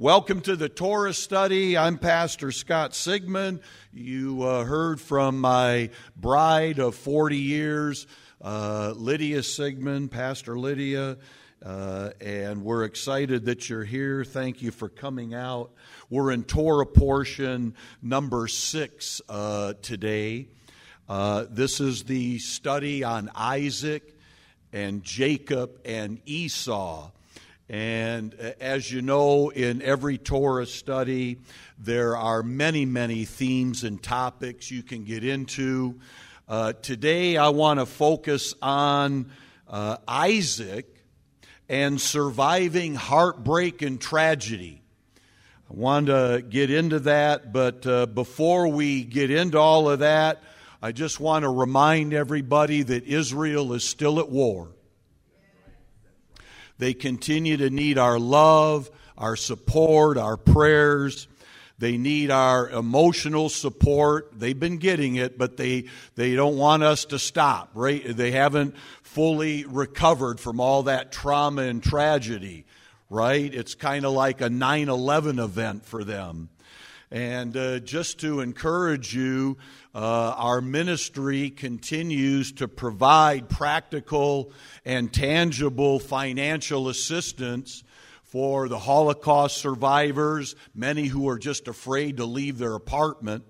Welcome to the Torah study. I'm Pastor Scott Sigman. You uh, heard from my bride of 40 years, uh, Lydia Sigman, Pastor Lydia, uh, and we're excited that you're here. Thank you for coming out. We're in Torah portion number six uh, today. Uh, this is the study on Isaac and Jacob and Esau. And uh, as you know, in every Torah study, there are many, many themes and topics you can get into. Uh, today, I want to focus on uh, Isaac and surviving heartbreak and tragedy. I want to get into that, but uh, before we get into all of that, I just want to remind everybody that Israel is still at war. They continue to need our love, our support, our prayers. They need our emotional support. They've been getting it, but they, they don't want us to stop, right? They haven't fully recovered from all that trauma and tragedy, right? It's kind of like a 9 11 event for them. And uh, just to encourage you, uh, our ministry continues to provide practical and tangible financial assistance for the Holocaust survivors, many who are just afraid to leave their apartment.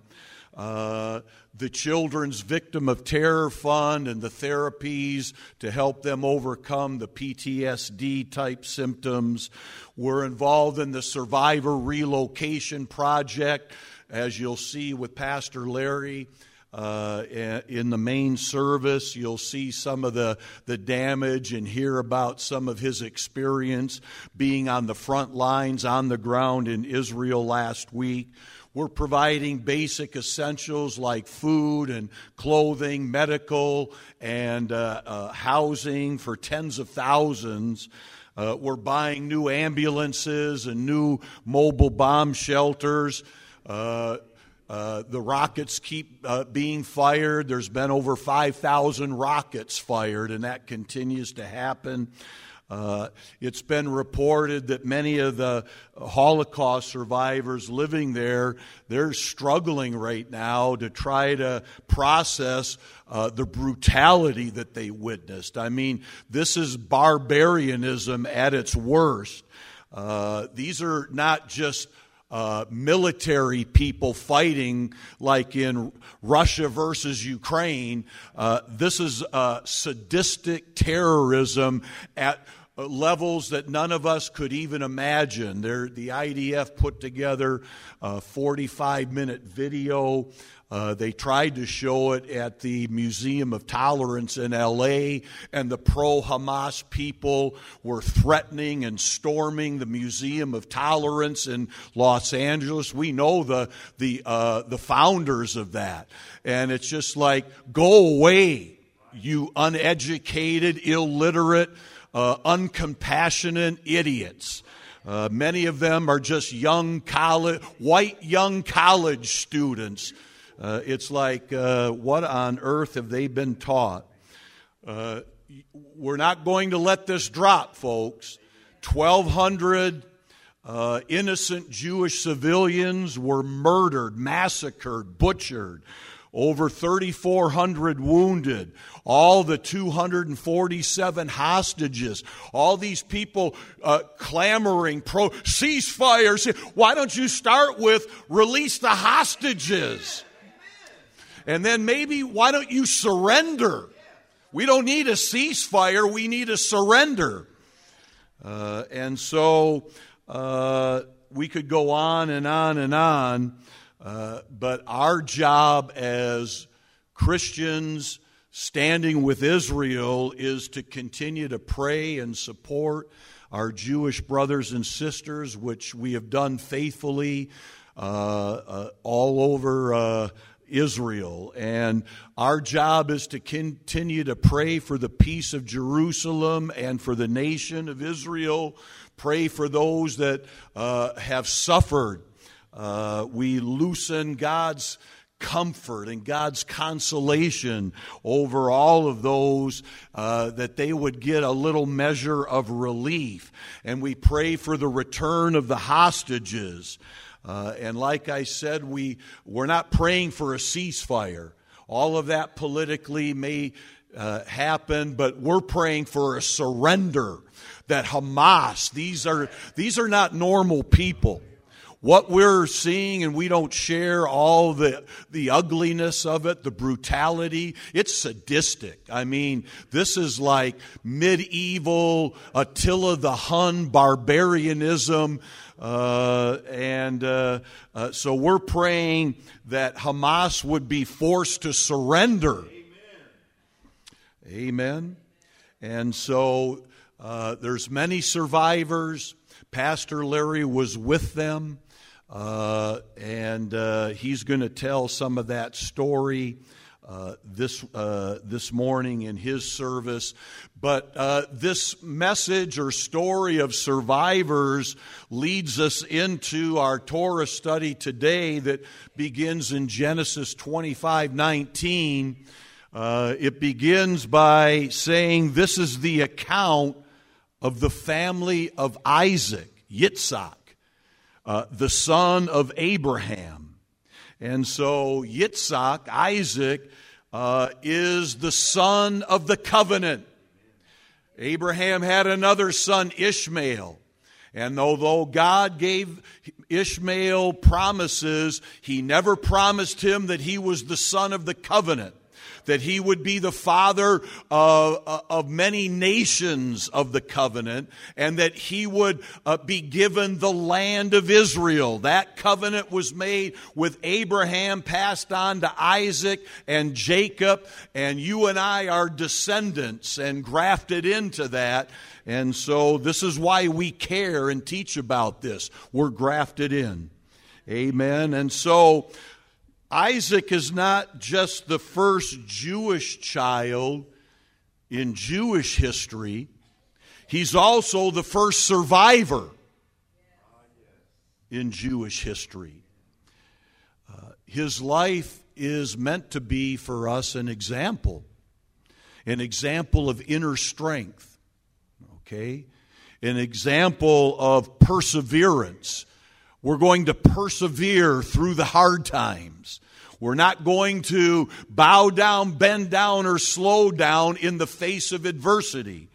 Uh, the Children's Victim of Terror Fund and the therapies to help them overcome the PTSD type symptoms. We're involved in the Survivor Relocation Project, as you'll see with Pastor Larry. Uh, in the main service, you'll see some of the, the damage and hear about some of his experience being on the front lines on the ground in Israel last week. We're providing basic essentials like food and clothing, medical, and uh, uh, housing for tens of thousands. Uh, we're buying new ambulances and new mobile bomb shelters. Uh, uh, the rockets keep uh, being fired. There's been over 5,000 rockets fired, and that continues to happen. Uh, it's been reported that many of the Holocaust survivors living there, they're struggling right now to try to process uh, the brutality that they witnessed. I mean, this is barbarianism at its worst. Uh, these are not just uh, military people fighting, like in Russia versus Ukraine. Uh, this is uh, sadistic terrorism at levels that none of us could even imagine. They're, the IDF put together a 45 minute video. Uh, they tried to show it at the Museum of Tolerance in LA, and the pro Hamas people were threatening and storming the Museum of Tolerance in Los Angeles. We know the, the, uh, the founders of that. And it's just like, go away, you uneducated, illiterate, uh, uncompassionate idiots. Uh, many of them are just young college, white young college students. Uh, it's like, uh, what on earth have they been taught? Uh, we're not going to let this drop, folks. 1,200 uh, innocent Jewish civilians were murdered, massacred, butchered over 3,400 wounded, all the 247 hostages, all these people uh, clamoring pro ceasefire. Why don't you start with release the hostages? And then maybe why don't you surrender? We don't need a ceasefire, we need a surrender. Uh, and so uh, we could go on and on and on. Uh, but our job as Christians standing with Israel is to continue to pray and support our Jewish brothers and sisters, which we have done faithfully uh, uh, all over uh, Israel. And our job is to continue to pray for the peace of Jerusalem and for the nation of Israel. Pray for those that uh, have suffered. Uh, we loosen God's comfort and God's consolation over all of those, uh, that they would get a little measure of relief. And we pray for the return of the hostages. Uh, and like I said, we, we're not praying for a ceasefire. All of that politically may uh, happen, but we're praying for a surrender. That Hamas, these are, these are not normal people what we're seeing and we don't share all the, the ugliness of it, the brutality. It's sadistic. I mean, this is like medieval Attila the Hun barbarianism. Uh, and uh, uh, so we're praying that Hamas would be forced to surrender. Amen. Amen. And so uh, there's many survivors. Pastor Larry was with them. Uh, and uh, he's going to tell some of that story uh, this uh, this morning in his service. But uh, this message or story of survivors leads us into our Torah study today that begins in Genesis twenty five nineteen. It begins by saying, This is the account of the family of Isaac, Yitzhak uh, the son of Abraham. And so Yitzhak, Isaac, uh, is the son of the covenant. Abraham had another son, Ishmael. And although God gave Ishmael promises, he never promised him that he was the son of the covenant that he would be the father of, of many nations of the covenant, and that he would uh, be given the land of Israel. That covenant was made with Abraham, passed on to Isaac and Jacob, and you and I are descendants and grafted into that. And so this is why we care and teach about this. We're grafted in. Amen. And so Isaac is not just the first Jewish child in Jewish history, he's also the first survivor in Jewish history. Uh, his life is meant to be for us an example, an example of inner strength, okay? An example of perseverance we're going to persevere through the hard times. We're not going to bow down, bend down, or slow down in the face of adversity.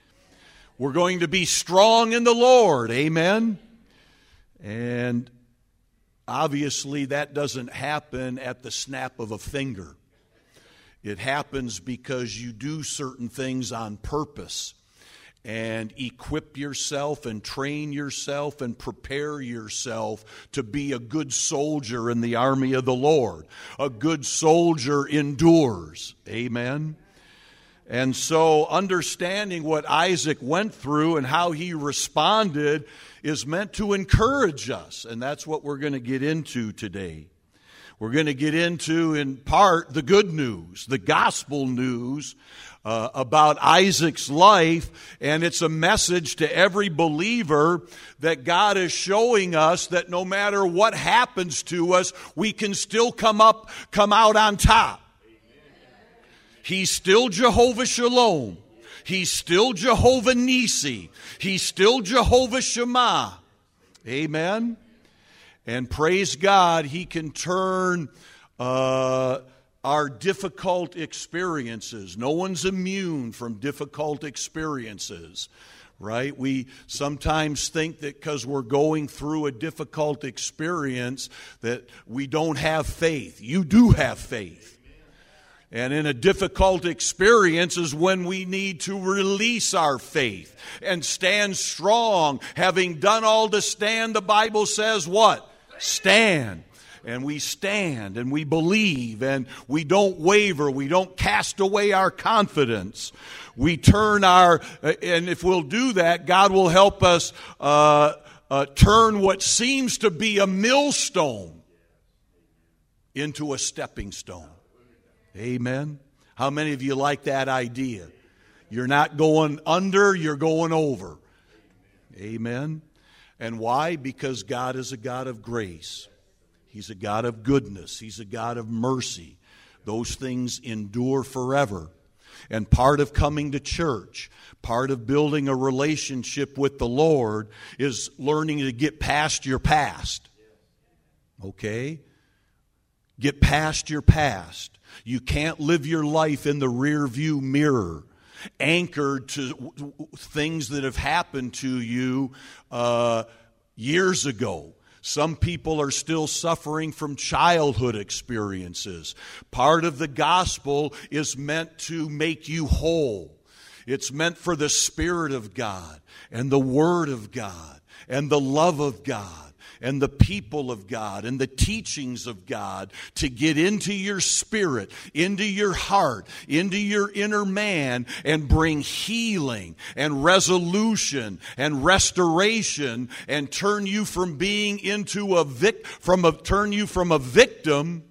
We're going to be strong in the Lord. Amen. And obviously, that doesn't happen at the snap of a finger. It happens because you do certain things on purpose and equip yourself and train yourself and prepare yourself to be a good soldier in the army of the Lord. A good soldier endures. Amen. And so, understanding what Isaac went through and how he responded is meant to encourage us. And that's what we're going to get into today. We're going to get into, in part, the good news, the gospel news uh, about Isaac's life, and it's a message to every believer that God is showing us that no matter what happens to us, we can still come up, come out on top. He's still Jehovah Shalom. He's still Jehovah Nisi. He's still Jehovah Shema. Amen. And praise God, He can turn. Uh, our difficult experiences. No one's immune from difficult experiences, right? We sometimes think that because we're going through a difficult experience that we don't have faith. You do have faith. And in a difficult experience is when we need to release our faith and stand strong. Having done all to stand, the Bible says what? Stand and we stand and we believe and we don't waver. We don't cast away our confidence. We turn our, and if we'll do that, God will help us uh, uh, turn what seems to be a millstone into a stepping stone. Amen. How many of you like that idea? You're not going under, you're going over. Amen. And why? Because God is a God of grace. He's a God of goodness. He's a God of mercy. Those things endure forever. And part of coming to church, part of building a relationship with the Lord is learning to get past your past. Okay? Get past your past. You can't live your life in the rear view mirror, anchored to things that have happened to you uh, years ago. Some people are still suffering from childhood experiences. Part of the gospel is meant to make you whole. It's meant for the Spirit of God and the Word of God and the love of God and the people of God and the teachings of God to get into your spirit, into your heart, into your inner man and bring healing and resolution and restoration and turn you from being into a vic from a turn you from a victim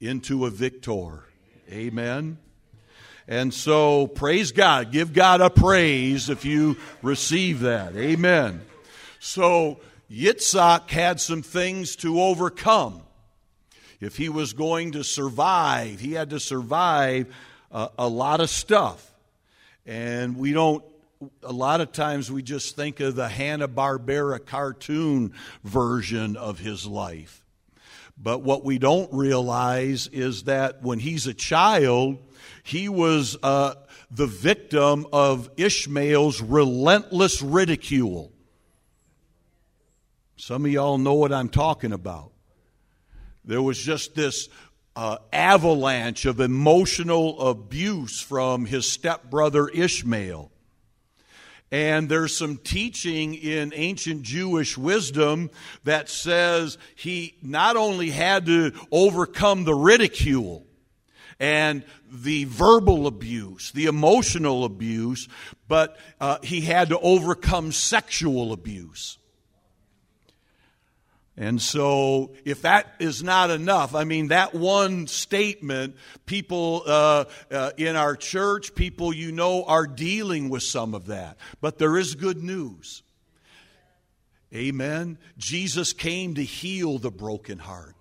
into a victor. Amen. And so, praise God. Give God a praise if you receive that. Amen. So, Yitzhak had some things to overcome. If he was going to survive, he had to survive a, a lot of stuff. And we don't, a lot of times we just think of the Hanna-Barbera cartoon version of his life. But what we don't realize is that when he's a child, he was uh, the victim of Ishmael's relentless ridicule. Some of y'all know what I'm talking about. There was just this uh, avalanche of emotional abuse from his stepbrother Ishmael. And there's some teaching in ancient Jewish wisdom that says he not only had to overcome the ridicule and the verbal abuse, the emotional abuse, but uh, he had to overcome sexual abuse. And so, if that is not enough, I mean, that one statement, people uh, uh, in our church, people you know, are dealing with some of that. But there is good news. Amen. Jesus came to heal the broken heart.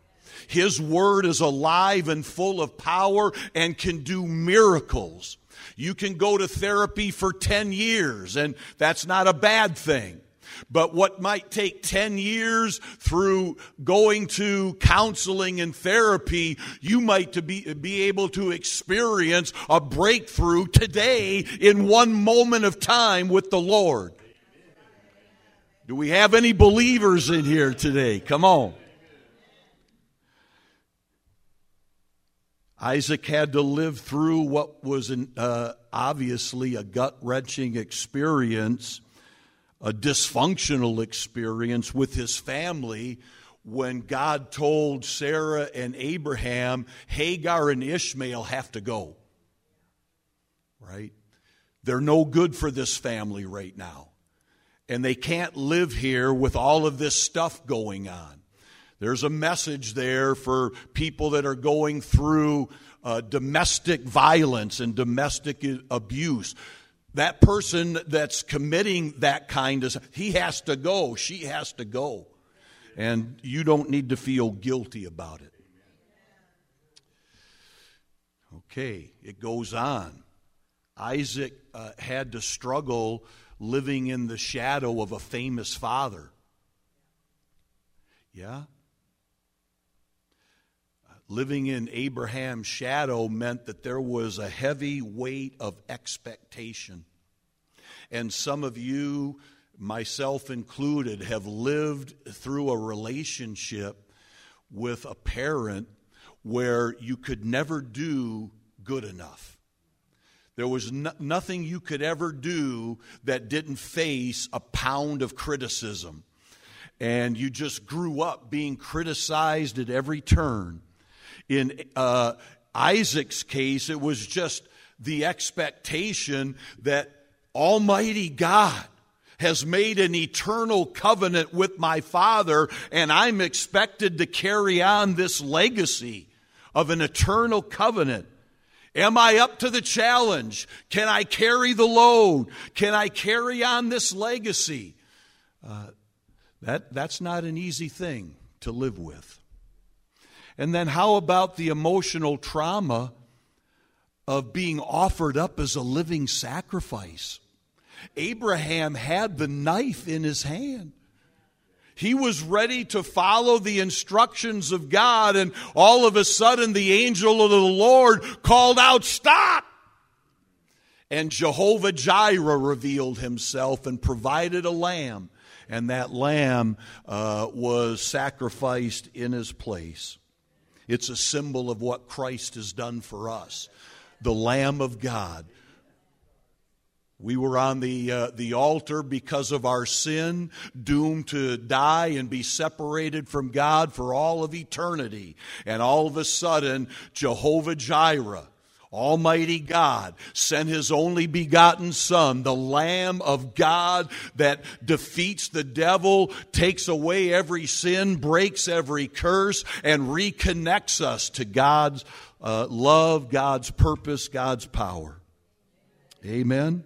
His word is alive and full of power and can do miracles. You can go to therapy for 10 years, and that's not a bad thing. But what might take 10 years through going to counseling and therapy, you might to be, be able to experience a breakthrough today in one moment of time with the Lord. Do we have any believers in here today? Come on. Isaac had to live through what was an, uh, obviously a gut wrenching experience a dysfunctional experience with his family when God told Sarah and Abraham, Hagar and Ishmael have to go. Right? They're no good for this family right now. And they can't live here with all of this stuff going on. There's a message there for people that are going through uh, domestic violence and domestic abuse that person that's committing that kind of he has to go she has to go. And you don't need to feel guilty about it. Okay it goes on. Isaac uh, had to struggle living in the shadow of a famous father. Yeah? Living in Abraham's shadow meant that there was a heavy weight of expectation. And some of you, myself included, have lived through a relationship with a parent where you could never do good enough. There was no, nothing you could ever do that didn't face a pound of criticism. And you just grew up being criticized at every turn. In uh, Isaac's case, it was just the expectation that Almighty God has made an eternal covenant with my Father, and I'm expected to carry on this legacy of an eternal covenant. Am I up to the challenge? Can I carry the load? Can I carry on this legacy? Uh, that, that's not an easy thing to live with. And then, how about the emotional trauma of being offered up as a living sacrifice? Abraham had the knife in his hand. He was ready to follow the instructions of God, and all of a sudden, the angel of the Lord called out, Stop! And Jehovah Jireh revealed himself and provided a lamb, and that lamb uh, was sacrificed in his place. It's a symbol of what Christ has done for us. The Lamb of God we were on the, uh, the altar because of our sin, doomed to die and be separated from God for all of eternity. And all of a sudden, Jehovah Jireh, Almighty God sent His only begotten Son, the Lamb of God that defeats the devil, takes away every sin, breaks every curse, and reconnects us to God's uh, love, God's purpose, God's power. Amen.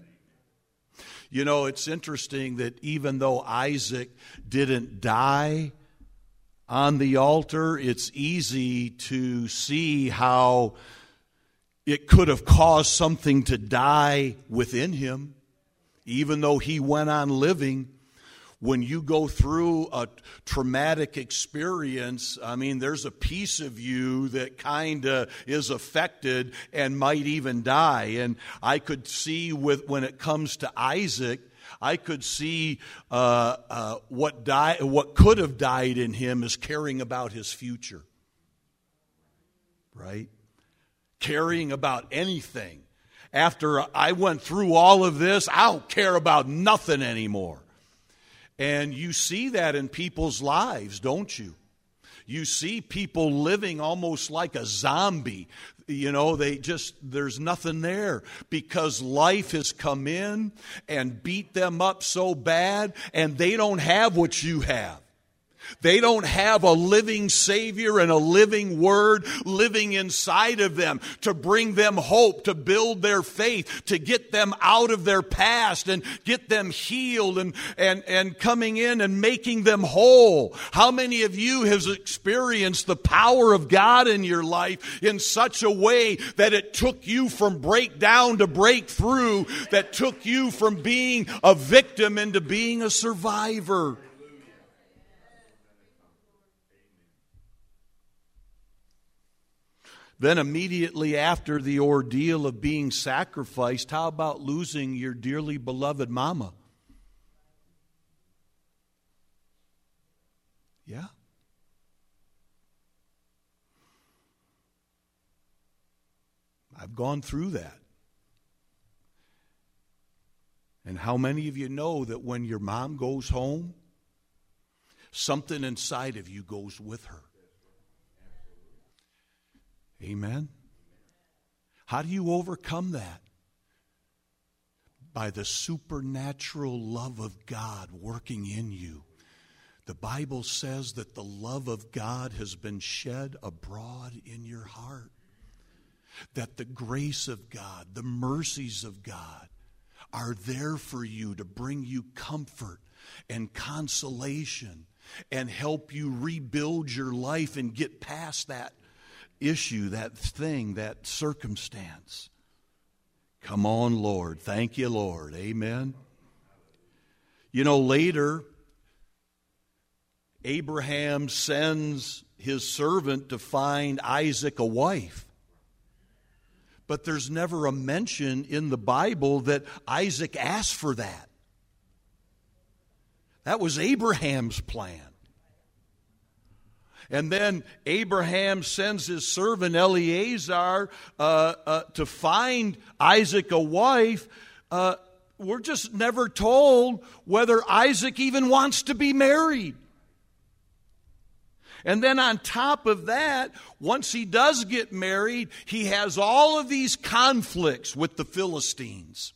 You know, it's interesting that even though Isaac didn't die on the altar, it's easy to see how it could have caused something to die within him, even though he went on living when you go through a traumatic experience, I mean, there's a piece of you that kind of is affected and might even die. And I could see with when it comes to Isaac, I could see uh, uh, what die, what could have died in him is caring about his future, right? Caring about anything. After I went through all of this, I don't care about nothing anymore. And you see that in people's lives, don't you? You see people living almost like a zombie. You know, they just, there's nothing there because life has come in and beat them up so bad and they don't have what you have. They don't have a living Savior and a living Word living inside of them to bring them hope, to build their faith, to get them out of their past and get them healed and, and, and coming in and making them whole. How many of you has experienced the power of God in your life in such a way that it took you from breakdown to breakthrough, that took you from being a victim into being a survivor? Then, immediately after the ordeal of being sacrificed, how about losing your dearly beloved mama? Yeah. I've gone through that. And how many of you know that when your mom goes home, something inside of you goes with her? Amen. How do you overcome that? By the supernatural love of God working in you. The Bible says that the love of God has been shed abroad in your heart. That the grace of God, the mercies of God, are there for you to bring you comfort and consolation and help you rebuild your life and get past that issue, that thing, that circumstance. Come on, Lord. Thank you, Lord. Amen. You know, later, Abraham sends his servant to find Isaac a wife. But there's never a mention in the Bible that Isaac asked for that. That was Abraham's plan. And then Abraham sends his servant Eliezer uh, uh, to find Isaac a wife. Uh, we're just never told whether Isaac even wants to be married. And then on top of that, once he does get married, he has all of these conflicts with the Philistines.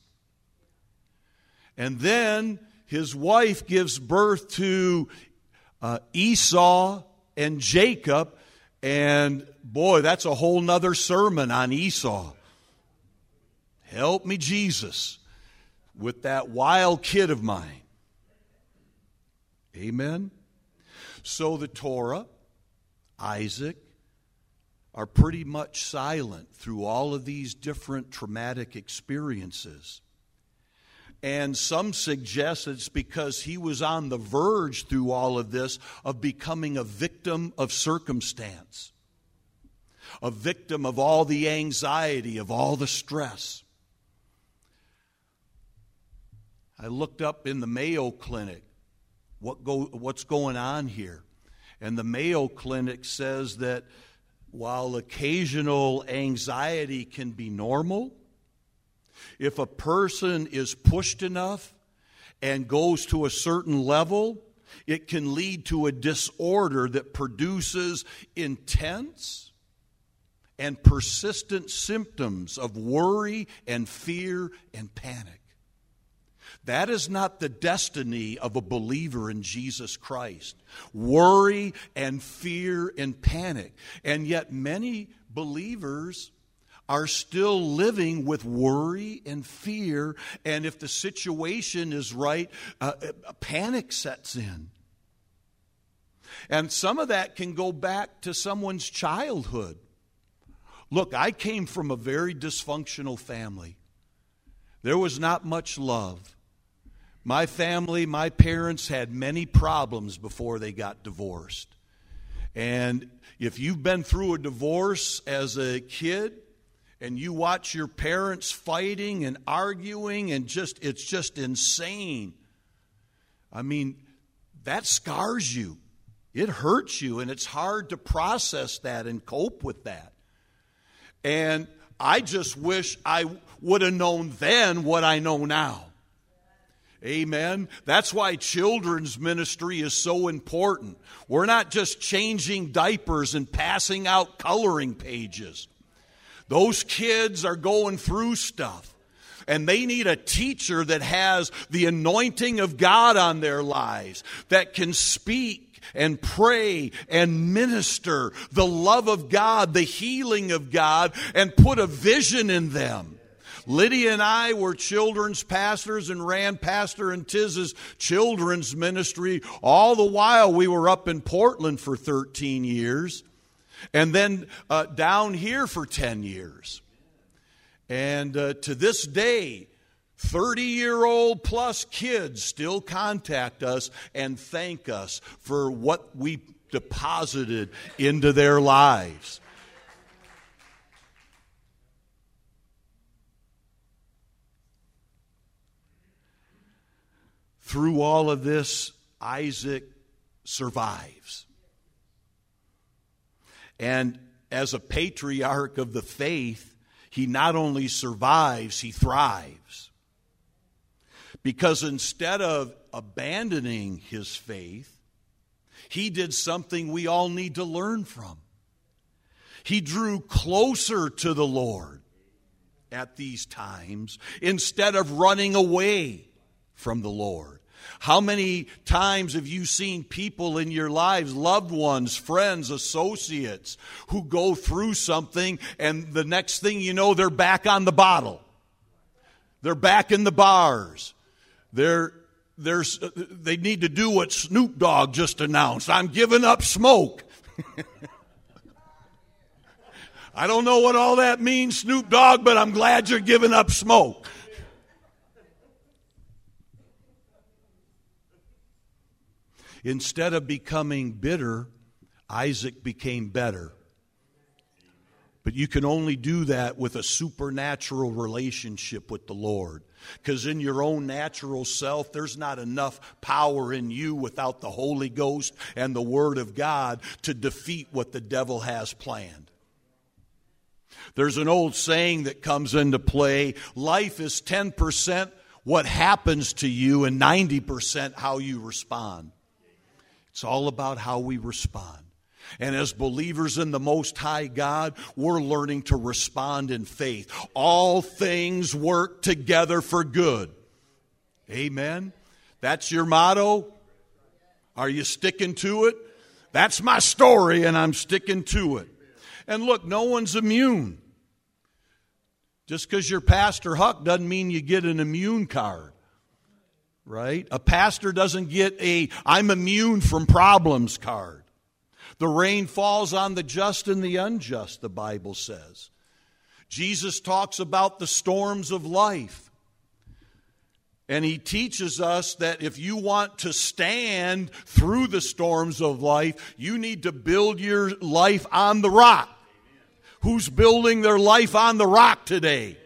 And then his wife gives birth to uh, Esau and Jacob, and boy, that's a whole nother sermon on Esau. Help me, Jesus, with that wild kid of mine. Amen. So the Torah, Isaac, are pretty much silent through all of these different traumatic experiences. And some suggest it's because he was on the verge through all of this of becoming a victim of circumstance, a victim of all the anxiety, of all the stress. I looked up in the Mayo Clinic what go, what's going on here. And the Mayo Clinic says that while occasional anxiety can be normal, if a person is pushed enough and goes to a certain level, it can lead to a disorder that produces intense and persistent symptoms of worry and fear and panic. That is not the destiny of a believer in Jesus Christ. Worry and fear and panic. And yet, many believers are still living with worry and fear. And if the situation is right, uh, panic sets in. And some of that can go back to someone's childhood. Look, I came from a very dysfunctional family. There was not much love. My family, my parents had many problems before they got divorced. And if you've been through a divorce as a kid and you watch your parents fighting and arguing and just it's just insane. I mean, that scars you. It hurts you and it's hard to process that and cope with that. And I just wish I would have known then what I know now. Amen. That's why children's ministry is so important. We're not just changing diapers and passing out coloring pages. Those kids are going through stuff. And they need a teacher that has the anointing of God on their lives, that can speak and pray and minister the love of God, the healing of God, and put a vision in them. Lydia and I were children's pastors and ran Pastor and Tiz's children's ministry. All the while we were up in Portland for 13 years and then uh, down here for 10 years. And uh, to this day, 30 year old plus kids still contact us and thank us for what we deposited into their lives. Through all of this, Isaac survives. And as a patriarch of the faith, he not only survives, he thrives. Because instead of abandoning his faith, he did something we all need to learn from. He drew closer to the Lord at these times instead of running away from the Lord. How many times have you seen people in your lives, loved ones, friends, associates, who go through something and the next thing you know, they're back on the bottle? They're back in the bars. They're, they need to do what Snoop Dogg just announced I'm giving up smoke. I don't know what all that means, Snoop Dogg, but I'm glad you're giving up smoke. Instead of becoming bitter, Isaac became better. But you can only do that with a supernatural relationship with the Lord. Because in your own natural self, there's not enough power in you without the Holy Ghost and the Word of God to defeat what the devil has planned. There's an old saying that comes into play life is 10% what happens to you and 90% how you respond. It's all about how we respond. And as believers in the Most High God, we're learning to respond in faith. All things work together for good. Amen. That's your motto? Are you sticking to it? That's my story, and I'm sticking to it. And look, no one's immune. Just because you're Pastor Huch doesn't mean you get an immune card. Right? A pastor doesn't get a I'm immune from problems card. The rain falls on the just and the unjust, the Bible says. Jesus talks about the storms of life. And he teaches us that if you want to stand through the storms of life, you need to build your life on the rock. Who's building their life on the rock today?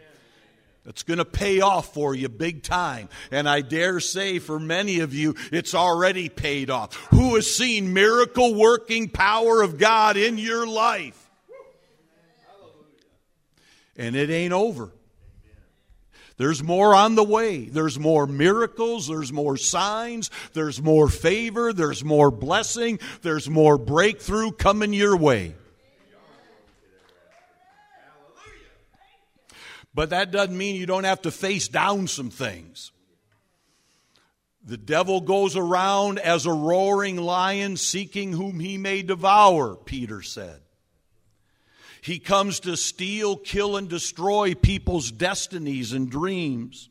It's going to pay off for you big time. And I dare say for many of you, it's already paid off. Who has seen miracle working power of God in your life? And it ain't over. There's more on the way. There's more miracles. There's more signs. There's more favor. There's more blessing. There's more breakthrough coming your way. But that doesn't mean you don't have to face down some things. The devil goes around as a roaring lion seeking whom he may devour, Peter said. He comes to steal, kill, and destroy people's destinies and dreams.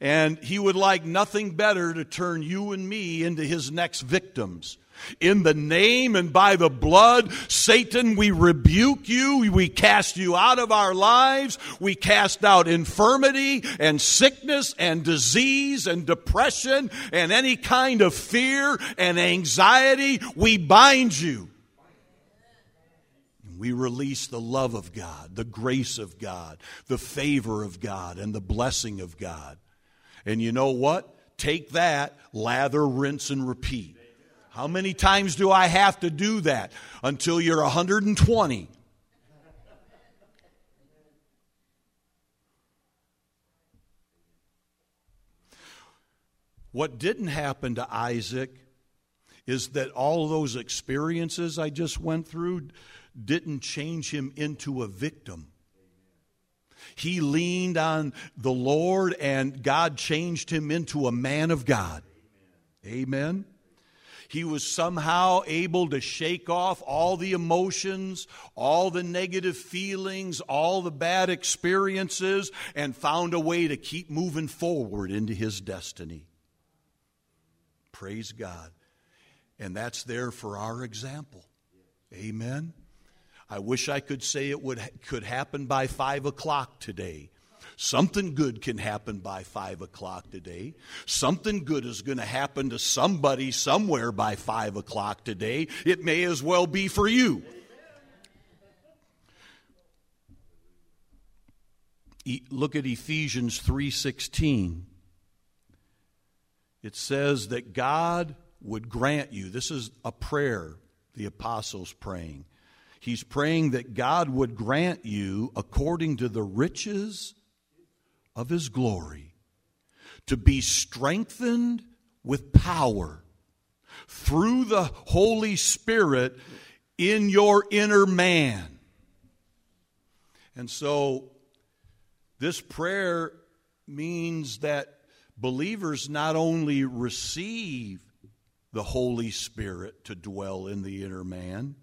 And he would like nothing better to turn you and me into his next victims. In the name and by the blood, Satan, we rebuke you. We cast you out of our lives. We cast out infirmity and sickness and disease and depression and any kind of fear and anxiety. We bind you. We release the love of God, the grace of God, the favor of God, and the blessing of God. And you know what? Take that, lather, rinse, and repeat. How many times do I have to do that? Until you're 120. What didn't happen to Isaac is that all those experiences I just went through didn't change him into a victim. He leaned on the Lord and God changed him into a man of God. Amen. He was somehow able to shake off all the emotions, all the negative feelings, all the bad experiences, and found a way to keep moving forward into his destiny. Praise God. And that's there for our example. Amen. I wish I could say it would could happen by five o'clock today. Something good can happen by five o'clock today. Something good is going to happen to somebody somewhere by five o'clock today. It may as well be for you. Look at Ephesians 3:16. It says that God would grant you. This is a prayer the apostles praying He's praying that God would grant you, according to the riches of His glory, to be strengthened with power through the Holy Spirit in your inner man. And so, this prayer means that believers not only receive the Holy Spirit to dwell in the inner man,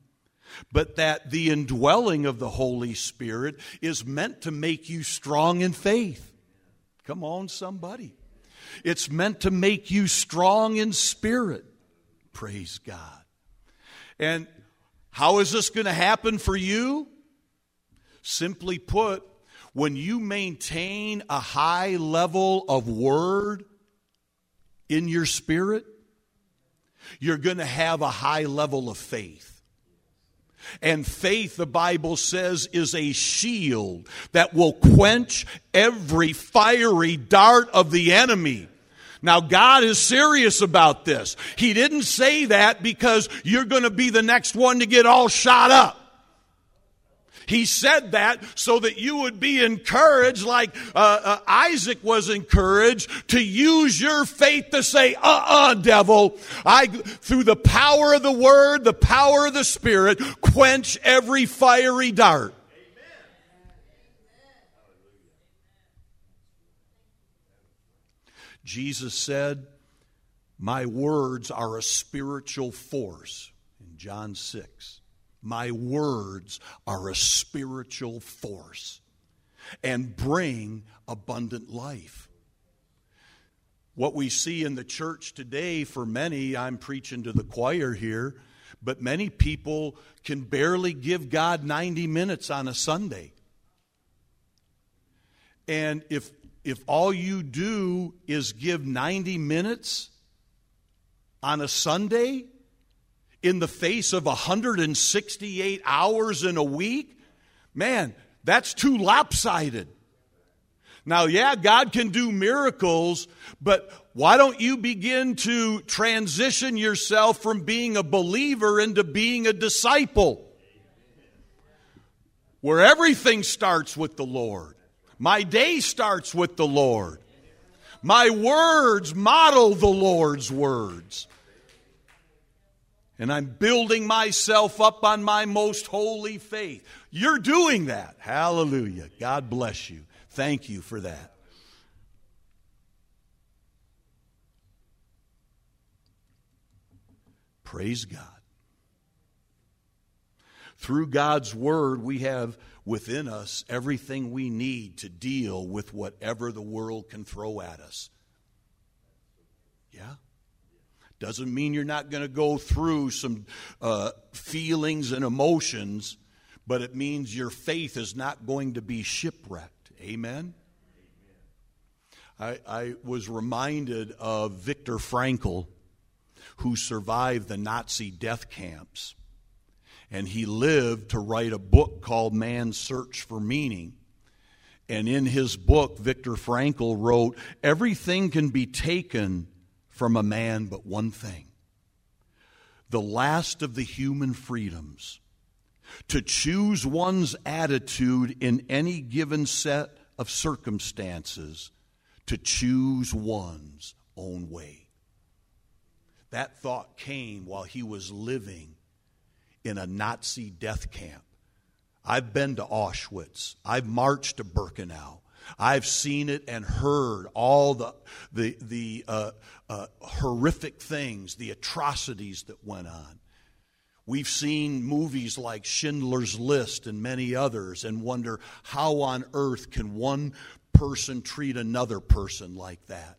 but that the indwelling of the Holy Spirit is meant to make you strong in faith. Come on, somebody. It's meant to make you strong in spirit. Praise God. And how is this going to happen for you? Simply put, when you maintain a high level of word in your spirit, you're going to have a high level of faith. And faith, the Bible says, is a shield that will quench every fiery dart of the enemy. Now, God is serious about this. He didn't say that because you're going to be the next one to get all shot up. He said that so that you would be encouraged, like uh, uh, Isaac was encouraged, to use your faith to say, uh uh devil, I, through the power of the word, the power of the spirit, quench every fiery dart. Jesus said, My words are a spiritual force in John 6. My words are a spiritual force and bring abundant life. What we see in the church today, for many, I'm preaching to the choir here, but many people can barely give God 90 minutes on a Sunday. And if, if all you do is give 90 minutes on a Sunday in the face of 168 hours in a week, man, that's too lopsided. Now, yeah, God can do miracles, but why don't you begin to transition yourself from being a believer into being a disciple? Where everything starts with the Lord. My day starts with the Lord. My words model the Lord's words. And I'm building myself up on my most holy faith. You're doing that. Hallelujah. God bless you. Thank you for that. Praise God. Through God's Word, we have within us everything we need to deal with whatever the world can throw at us. Yeah? Doesn't mean you're not going to go through some uh, feelings and emotions, but it means your faith is not going to be shipwrecked. Amen? I, I was reminded of Viktor Frankl, who survived the Nazi death camps. And he lived to write a book called Man's Search for Meaning. And in his book, Viktor Frankl wrote, Everything can be taken from a man but one thing the last of the human freedoms to choose one's attitude in any given set of circumstances to choose one's own way. That thought came while he was living in a Nazi death camp. I've been to Auschwitz. I've marched to Birkenau. I've seen it and heard all the, the, the uh, uh, horrific things, the atrocities that went on. We've seen movies like Schindler's List and many others and wonder how on earth can one person treat another person like that?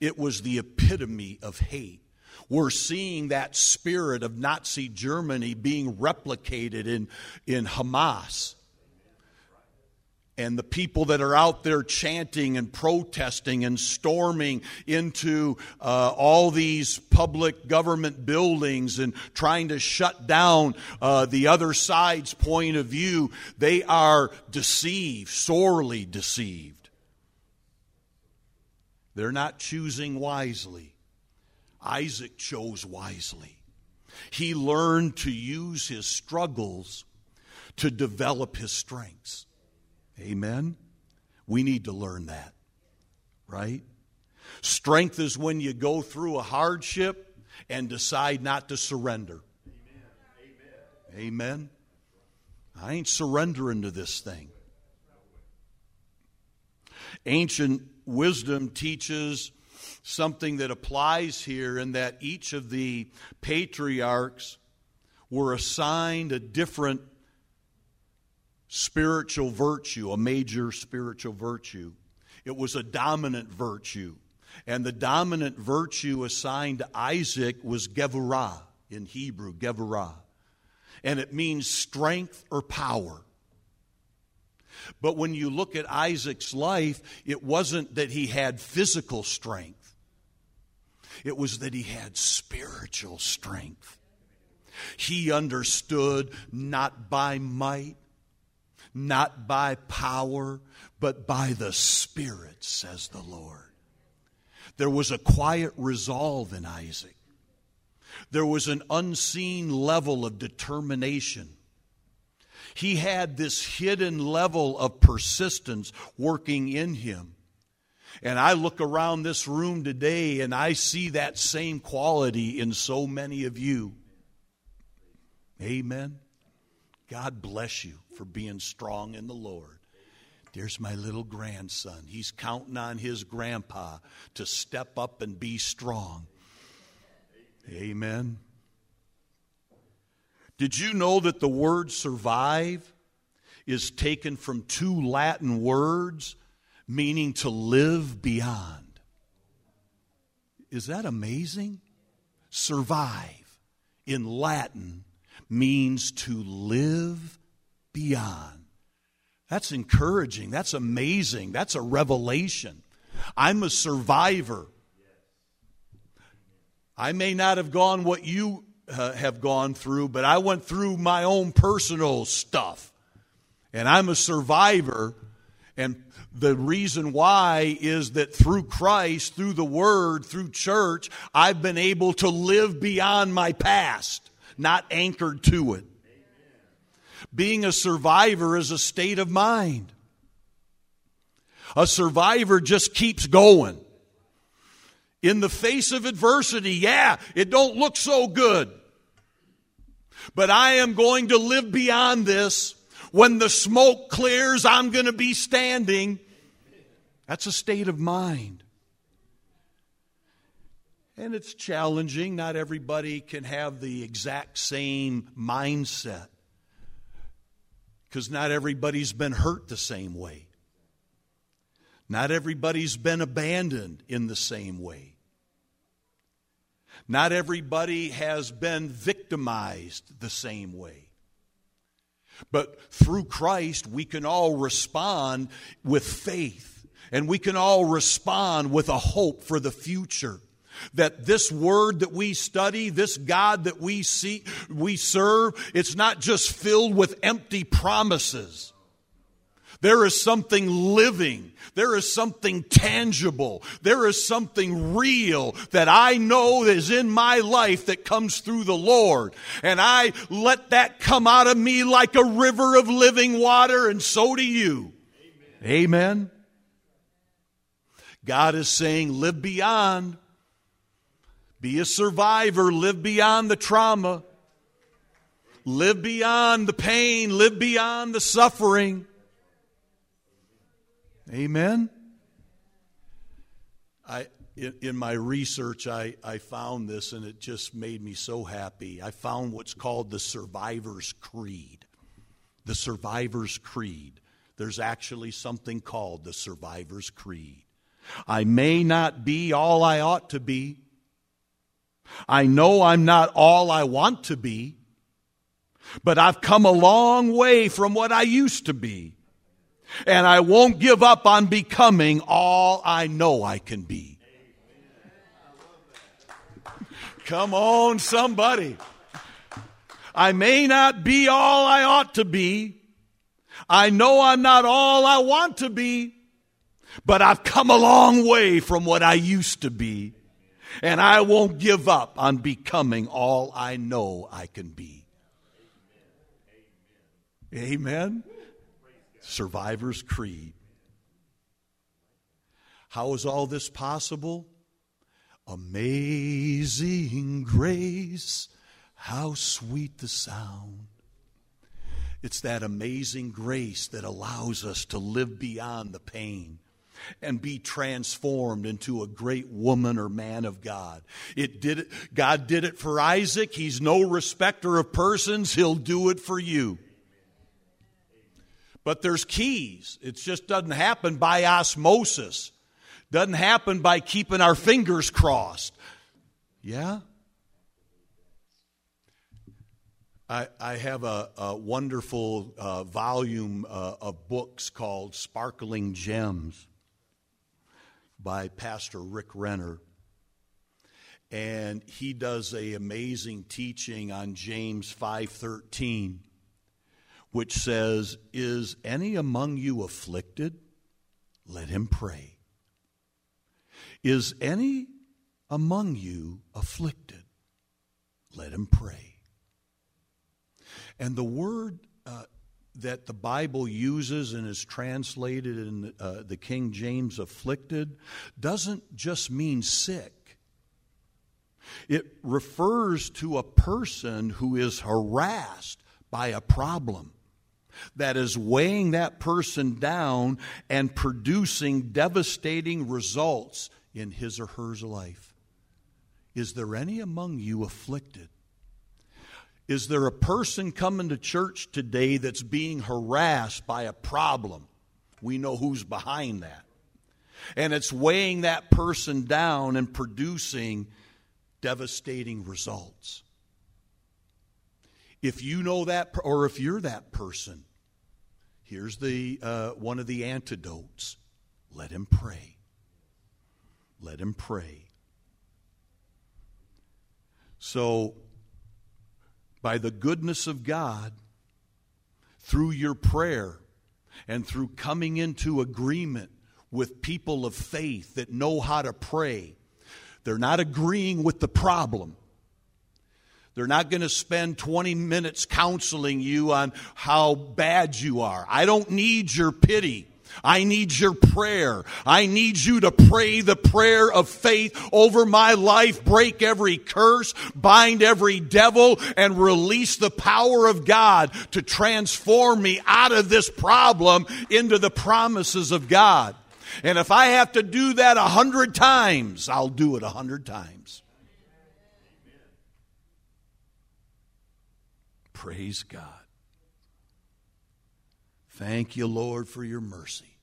It was the epitome of hate. We're seeing that spirit of Nazi Germany being replicated in, in Hamas and the people that are out there chanting and protesting and storming into uh, all these public government buildings and trying to shut down uh, the other side's point of view, they are deceived, sorely deceived. They're not choosing wisely. Isaac chose wisely. He learned to use his struggles to develop his strengths. Amen? We need to learn that, right? Strength is when you go through a hardship and decide not to surrender. Amen. Amen. I ain't surrendering to this thing. Ancient wisdom teaches something that applies here in that each of the patriarchs were assigned a different spiritual virtue, a major spiritual virtue. It was a dominant virtue. And the dominant virtue assigned to Isaac was Gevurah in Hebrew, Gevurah. And it means strength or power. But when you look at Isaac's life, it wasn't that he had physical strength, it was that he had spiritual strength. He understood not by might, not by power, but by the Spirit, says the Lord. There was a quiet resolve in Isaac. There was an unseen level of determination. He had this hidden level of persistence working in him. And I look around this room today and I see that same quality in so many of you. Amen. God bless you for being strong in the Lord. There's my little grandson. He's counting on his grandpa to step up and be strong. Amen. Did you know that the word survive is taken from two Latin words meaning to live beyond? Is that amazing? Survive in Latin means to live beyond. That's encouraging. That's amazing. That's a revelation. I'm a survivor. I may not have gone what you uh, have gone through, but I went through my own personal stuff. And I'm a survivor. And the reason why is that through Christ, through the Word, through church, I've been able to live beyond my past, not anchored to it. Being a survivor is a state of mind. A survivor just keeps going. In the face of adversity, yeah, it don't look so good. But I am going to live beyond this. When the smoke clears, I'm going to be standing. That's a state of mind. And it's challenging. Not everybody can have the exact same mindset because not everybody's been hurt the same way. Not everybody's been abandoned in the same way. Not everybody has been victimized the same way. But through Christ, we can all respond with faith and we can all respond with a hope for the future that this word that we study, this God that we see, we serve, it's not just filled with empty promises. There is something living. There is something tangible. There is something real that I know is in my life that comes through the Lord. And I let that come out of me like a river of living water, and so do you. Amen. Amen. God is saying, live beyond be a survivor. Live beyond the trauma. Live beyond the pain. Live beyond the suffering. Amen. I, in, my research, I, I found this and it just made me so happy. I found what's called the Survivor's Creed. The Survivor's Creed. There's actually something called the Survivor's Creed. I may not be all I ought to be. I know I'm not all I want to be, but I've come a long way from what I used to be. And I won't give up on becoming all I know I can be. Come on, somebody. I may not be all I ought to be. I know I'm not all I want to be, but I've come a long way from what I used to be and I won't give up on becoming all I know I can be. Amen. Survivor's Creed. How is all this possible? Amazing grace, how sweet the sound. It's that amazing grace that allows us to live beyond the pain and be transformed into a great woman or man of God. It did it, God did it for Isaac. He's no respecter of persons. He'll do it for you. But there's keys. It just doesn't happen by osmosis. Doesn't happen by keeping our fingers crossed. Yeah? I, I have a, a wonderful uh, volume uh, of books called Sparkling Gems by Pastor Rick Renner. And he does a amazing teaching on James 5:13 which says, "Is any among you afflicted? Let him pray. Is any among you afflicted? Let him pray." And the word that the Bible uses and is translated in uh, the King James afflicted doesn't just mean sick. It refers to a person who is harassed by a problem. that is weighing that person down and producing devastating results in his or her life. Is there any among you afflicted? Is there a person coming to church today that's being harassed by a problem? We know who's behind that. And it's weighing that person down and producing devastating results. If you know that, or if you're that person, here's the uh, one of the antidotes: let him pray. Let him pray. So, by the goodness of God, through your prayer and through coming into agreement with people of faith that know how to pray, they're not agreeing with the problem. They're not going to spend 20 minutes counseling you on how bad you are. I don't need your pity. I need your prayer. I need you to pray the prayer of faith over my life, break every curse, bind every devil, and release the power of God to transform me out of this problem into the promises of God. And if I have to do that a hundred times, I'll do it a hundred times. Praise God. Thank you, Lord, for your mercy.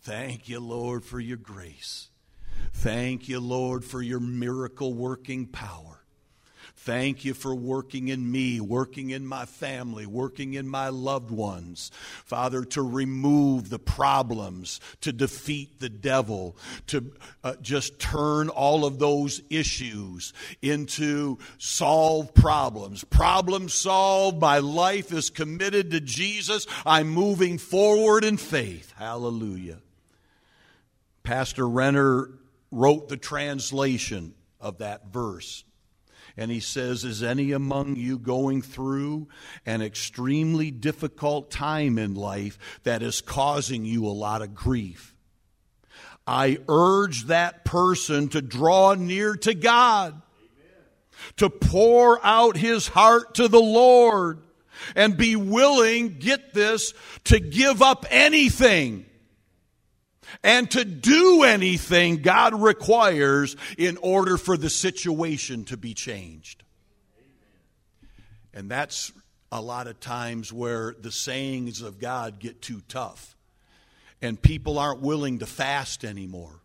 Thank you, Lord, for your grace. Thank you, Lord, for your miracle working power. Thank you for working in me, working in my family, working in my loved ones. Father, to remove the problems, to defeat the devil, to uh, just turn all of those issues into solve problems. Problem solved. My life is committed to Jesus. I'm moving forward in faith. Hallelujah. Pastor Renner wrote the translation of that verse and he says, Is any among you going through an extremely difficult time in life that is causing you a lot of grief? I urge that person to draw near to God, Amen. to pour out his heart to the Lord, and be willing, get this, to give up anything and to do anything God requires in order for the situation to be changed. And that's a lot of times where the sayings of God get too tough. And people aren't willing to fast anymore.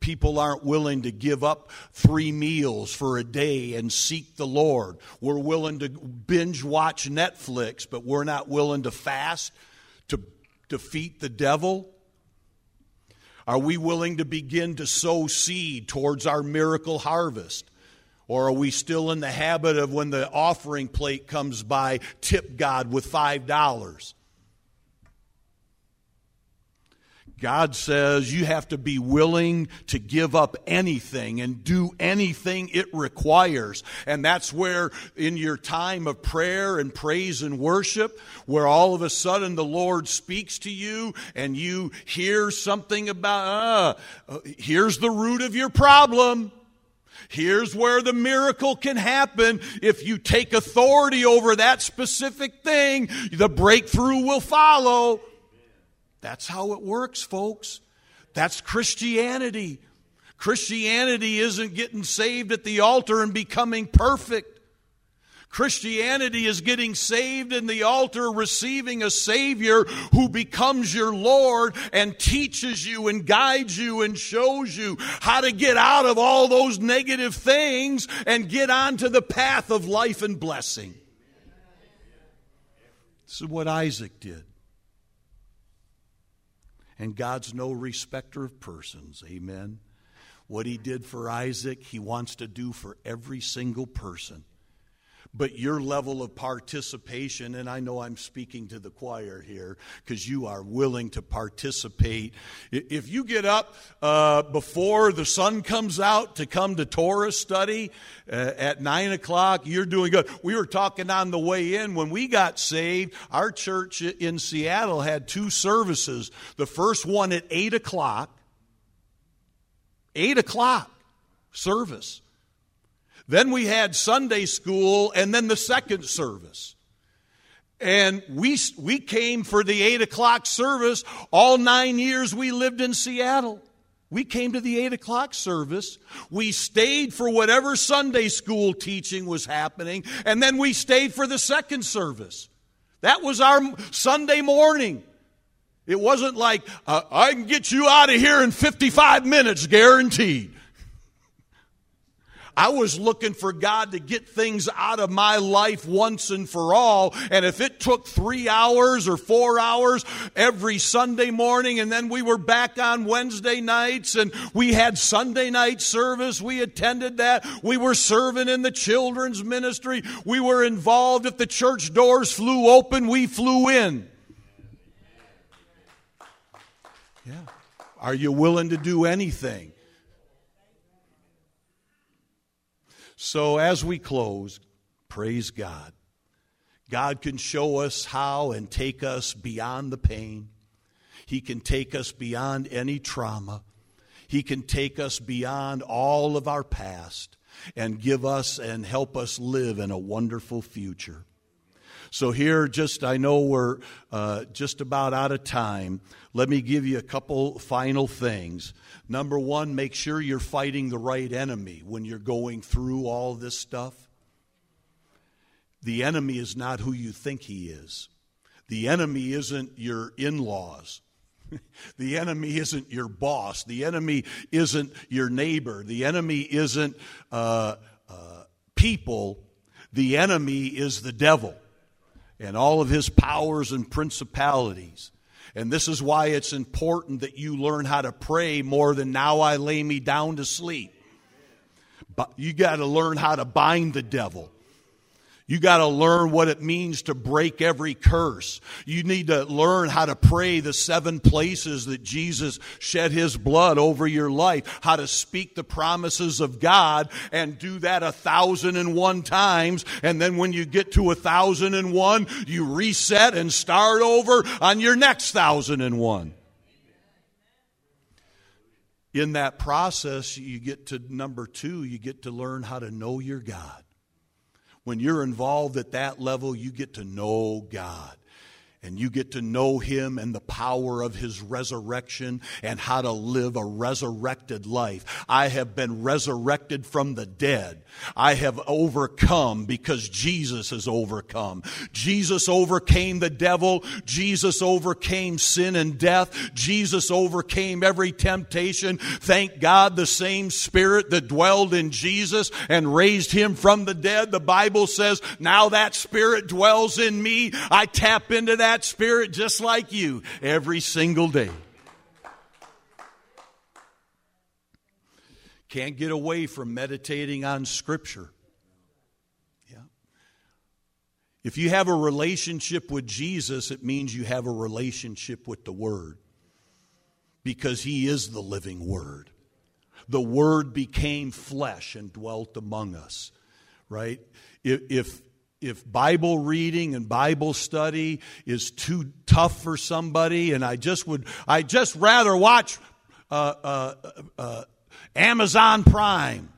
People aren't willing to give up three meals for a day and seek the Lord. We're willing to binge watch Netflix, but we're not willing to fast to defeat the devil. Are we willing to begin to sow seed towards our miracle harvest? Or are we still in the habit of when the offering plate comes by, tip God with $5? God says you have to be willing to give up anything and do anything it requires. And that's where, in your time of prayer and praise and worship, where all of a sudden the Lord speaks to you and you hear something about, uh, here's the root of your problem. Here's where the miracle can happen. If you take authority over that specific thing, the breakthrough will follow. That's how it works, folks. That's Christianity. Christianity isn't getting saved at the altar and becoming perfect. Christianity is getting saved in the altar, receiving a Savior who becomes your Lord and teaches you and guides you and shows you how to get out of all those negative things and get onto the path of life and blessing. This is what Isaac did. And God's no respecter of persons. Amen. What he did for Isaac, he wants to do for every single person but your level of participation, and I know I'm speaking to the choir here because you are willing to participate. If you get up uh, before the sun comes out to come to Torah study uh, at 9 o'clock, you're doing good. We were talking on the way in when we got saved, our church in Seattle had two services. The first one at 8 o'clock, 8 o'clock service. Then we had Sunday school and then the second service. And we, we came for the 8 o'clock service all nine years we lived in Seattle. We came to the 8 o'clock service. We stayed for whatever Sunday school teaching was happening, and then we stayed for the second service. That was our Sunday morning. It wasn't like, uh, I can get you out of here in 55 minutes, guaranteed. I was looking for God to get things out of my life once and for all. And if it took three hours or four hours every Sunday morning, and then we were back on Wednesday nights and we had Sunday night service, we attended that. We were serving in the children's ministry. We were involved. If the church doors flew open, we flew in. Yeah. Are you willing to do anything? So, as we close, praise God. God can show us how and take us beyond the pain. He can take us beyond any trauma. He can take us beyond all of our past and give us and help us live in a wonderful future. So, here, just I know we're uh, just about out of time. Let me give you a couple final things. Number one, make sure you're fighting the right enemy when you're going through all this stuff. The enemy is not who you think he is. The enemy isn't your in laws. the enemy isn't your boss. The enemy isn't your neighbor. The enemy isn't uh, uh, people. The enemy is the devil and all of his powers and principalities. And this is why it's important that you learn how to pray more than now I lay me down to sleep. But you got to learn how to bind the devil. You got to learn what it means to break every curse. You need to learn how to pray the seven places that Jesus shed his blood over your life, how to speak the promises of God and do that a thousand and one times. And then when you get to a thousand and one, you reset and start over on your next thousand and one. In that process, you get to number two, you get to learn how to know your God. When you're involved at that level, you get to know God and you get to know him and the power of his resurrection and how to live a resurrected life. I have been resurrected from the dead. I have overcome because Jesus has overcome. Jesus overcame the devil. Jesus overcame sin and death. Jesus overcame every temptation. Thank God the same spirit that dwelled in Jesus and raised him from the dead. The Bible says now that spirit dwells in me. I tap into that that spirit just like you every single day. Can't get away from meditating on Scripture. Yeah. If you have a relationship with Jesus, it means you have a relationship with the Word because He is the living Word. The Word became flesh and dwelt among us, right? If, if if Bible reading and Bible study is too tough for somebody, and I just would, I just rather watch uh, uh, uh, Amazon Prime.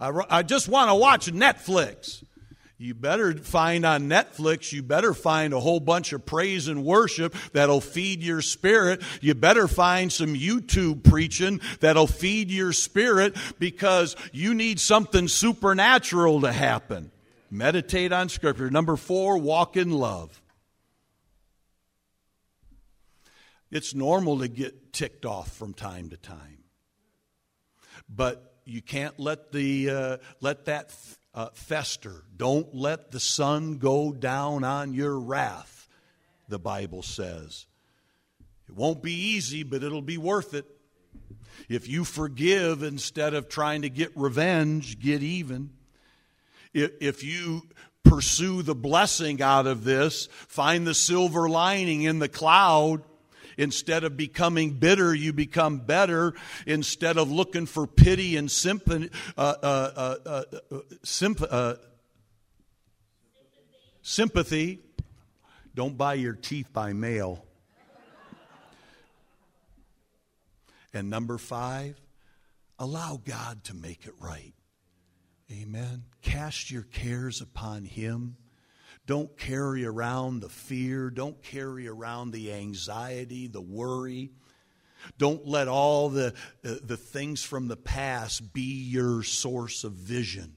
I, I just want to watch Netflix. You better find on Netflix, you better find a whole bunch of praise and worship that'll feed your spirit. You better find some YouTube preaching that'll feed your spirit because you need something supernatural to happen. Meditate on Scripture. Number four, walk in love. It's normal to get ticked off from time to time, but you can't let the uh, let that uh, fester. Don't let the sun go down on your wrath. The Bible says it won't be easy, but it'll be worth it. If you forgive instead of trying to get revenge, get even if you pursue the blessing out of this, find the silver lining in the cloud. Instead of becoming bitter, you become better. Instead of looking for pity and sympathy, uh, uh, uh, uh symp- uh, sympathy, don't buy your teeth by mail. And number five, allow God to make it right. Amen. Cast your cares upon Him. Don't carry around the fear. Don't carry around the anxiety, the worry. Don't let all the, the, the, things from the past be your source of vision.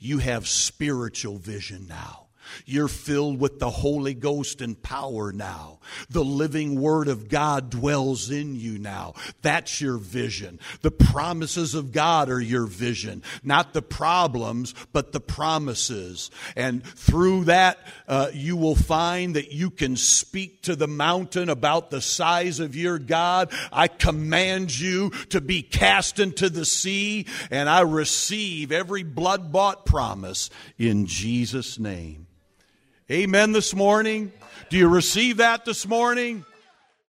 You have spiritual vision now. You're filled with the Holy Ghost and power now. The living Word of God dwells in you now. That's your vision. The promises of God are your vision. Not the problems, but the promises. And through that, uh, you will find that you can speak to the mountain about the size of your God. I command you to be cast into the sea, and I receive every blood bought promise in Jesus' name. Amen this morning. Do you receive that this morning?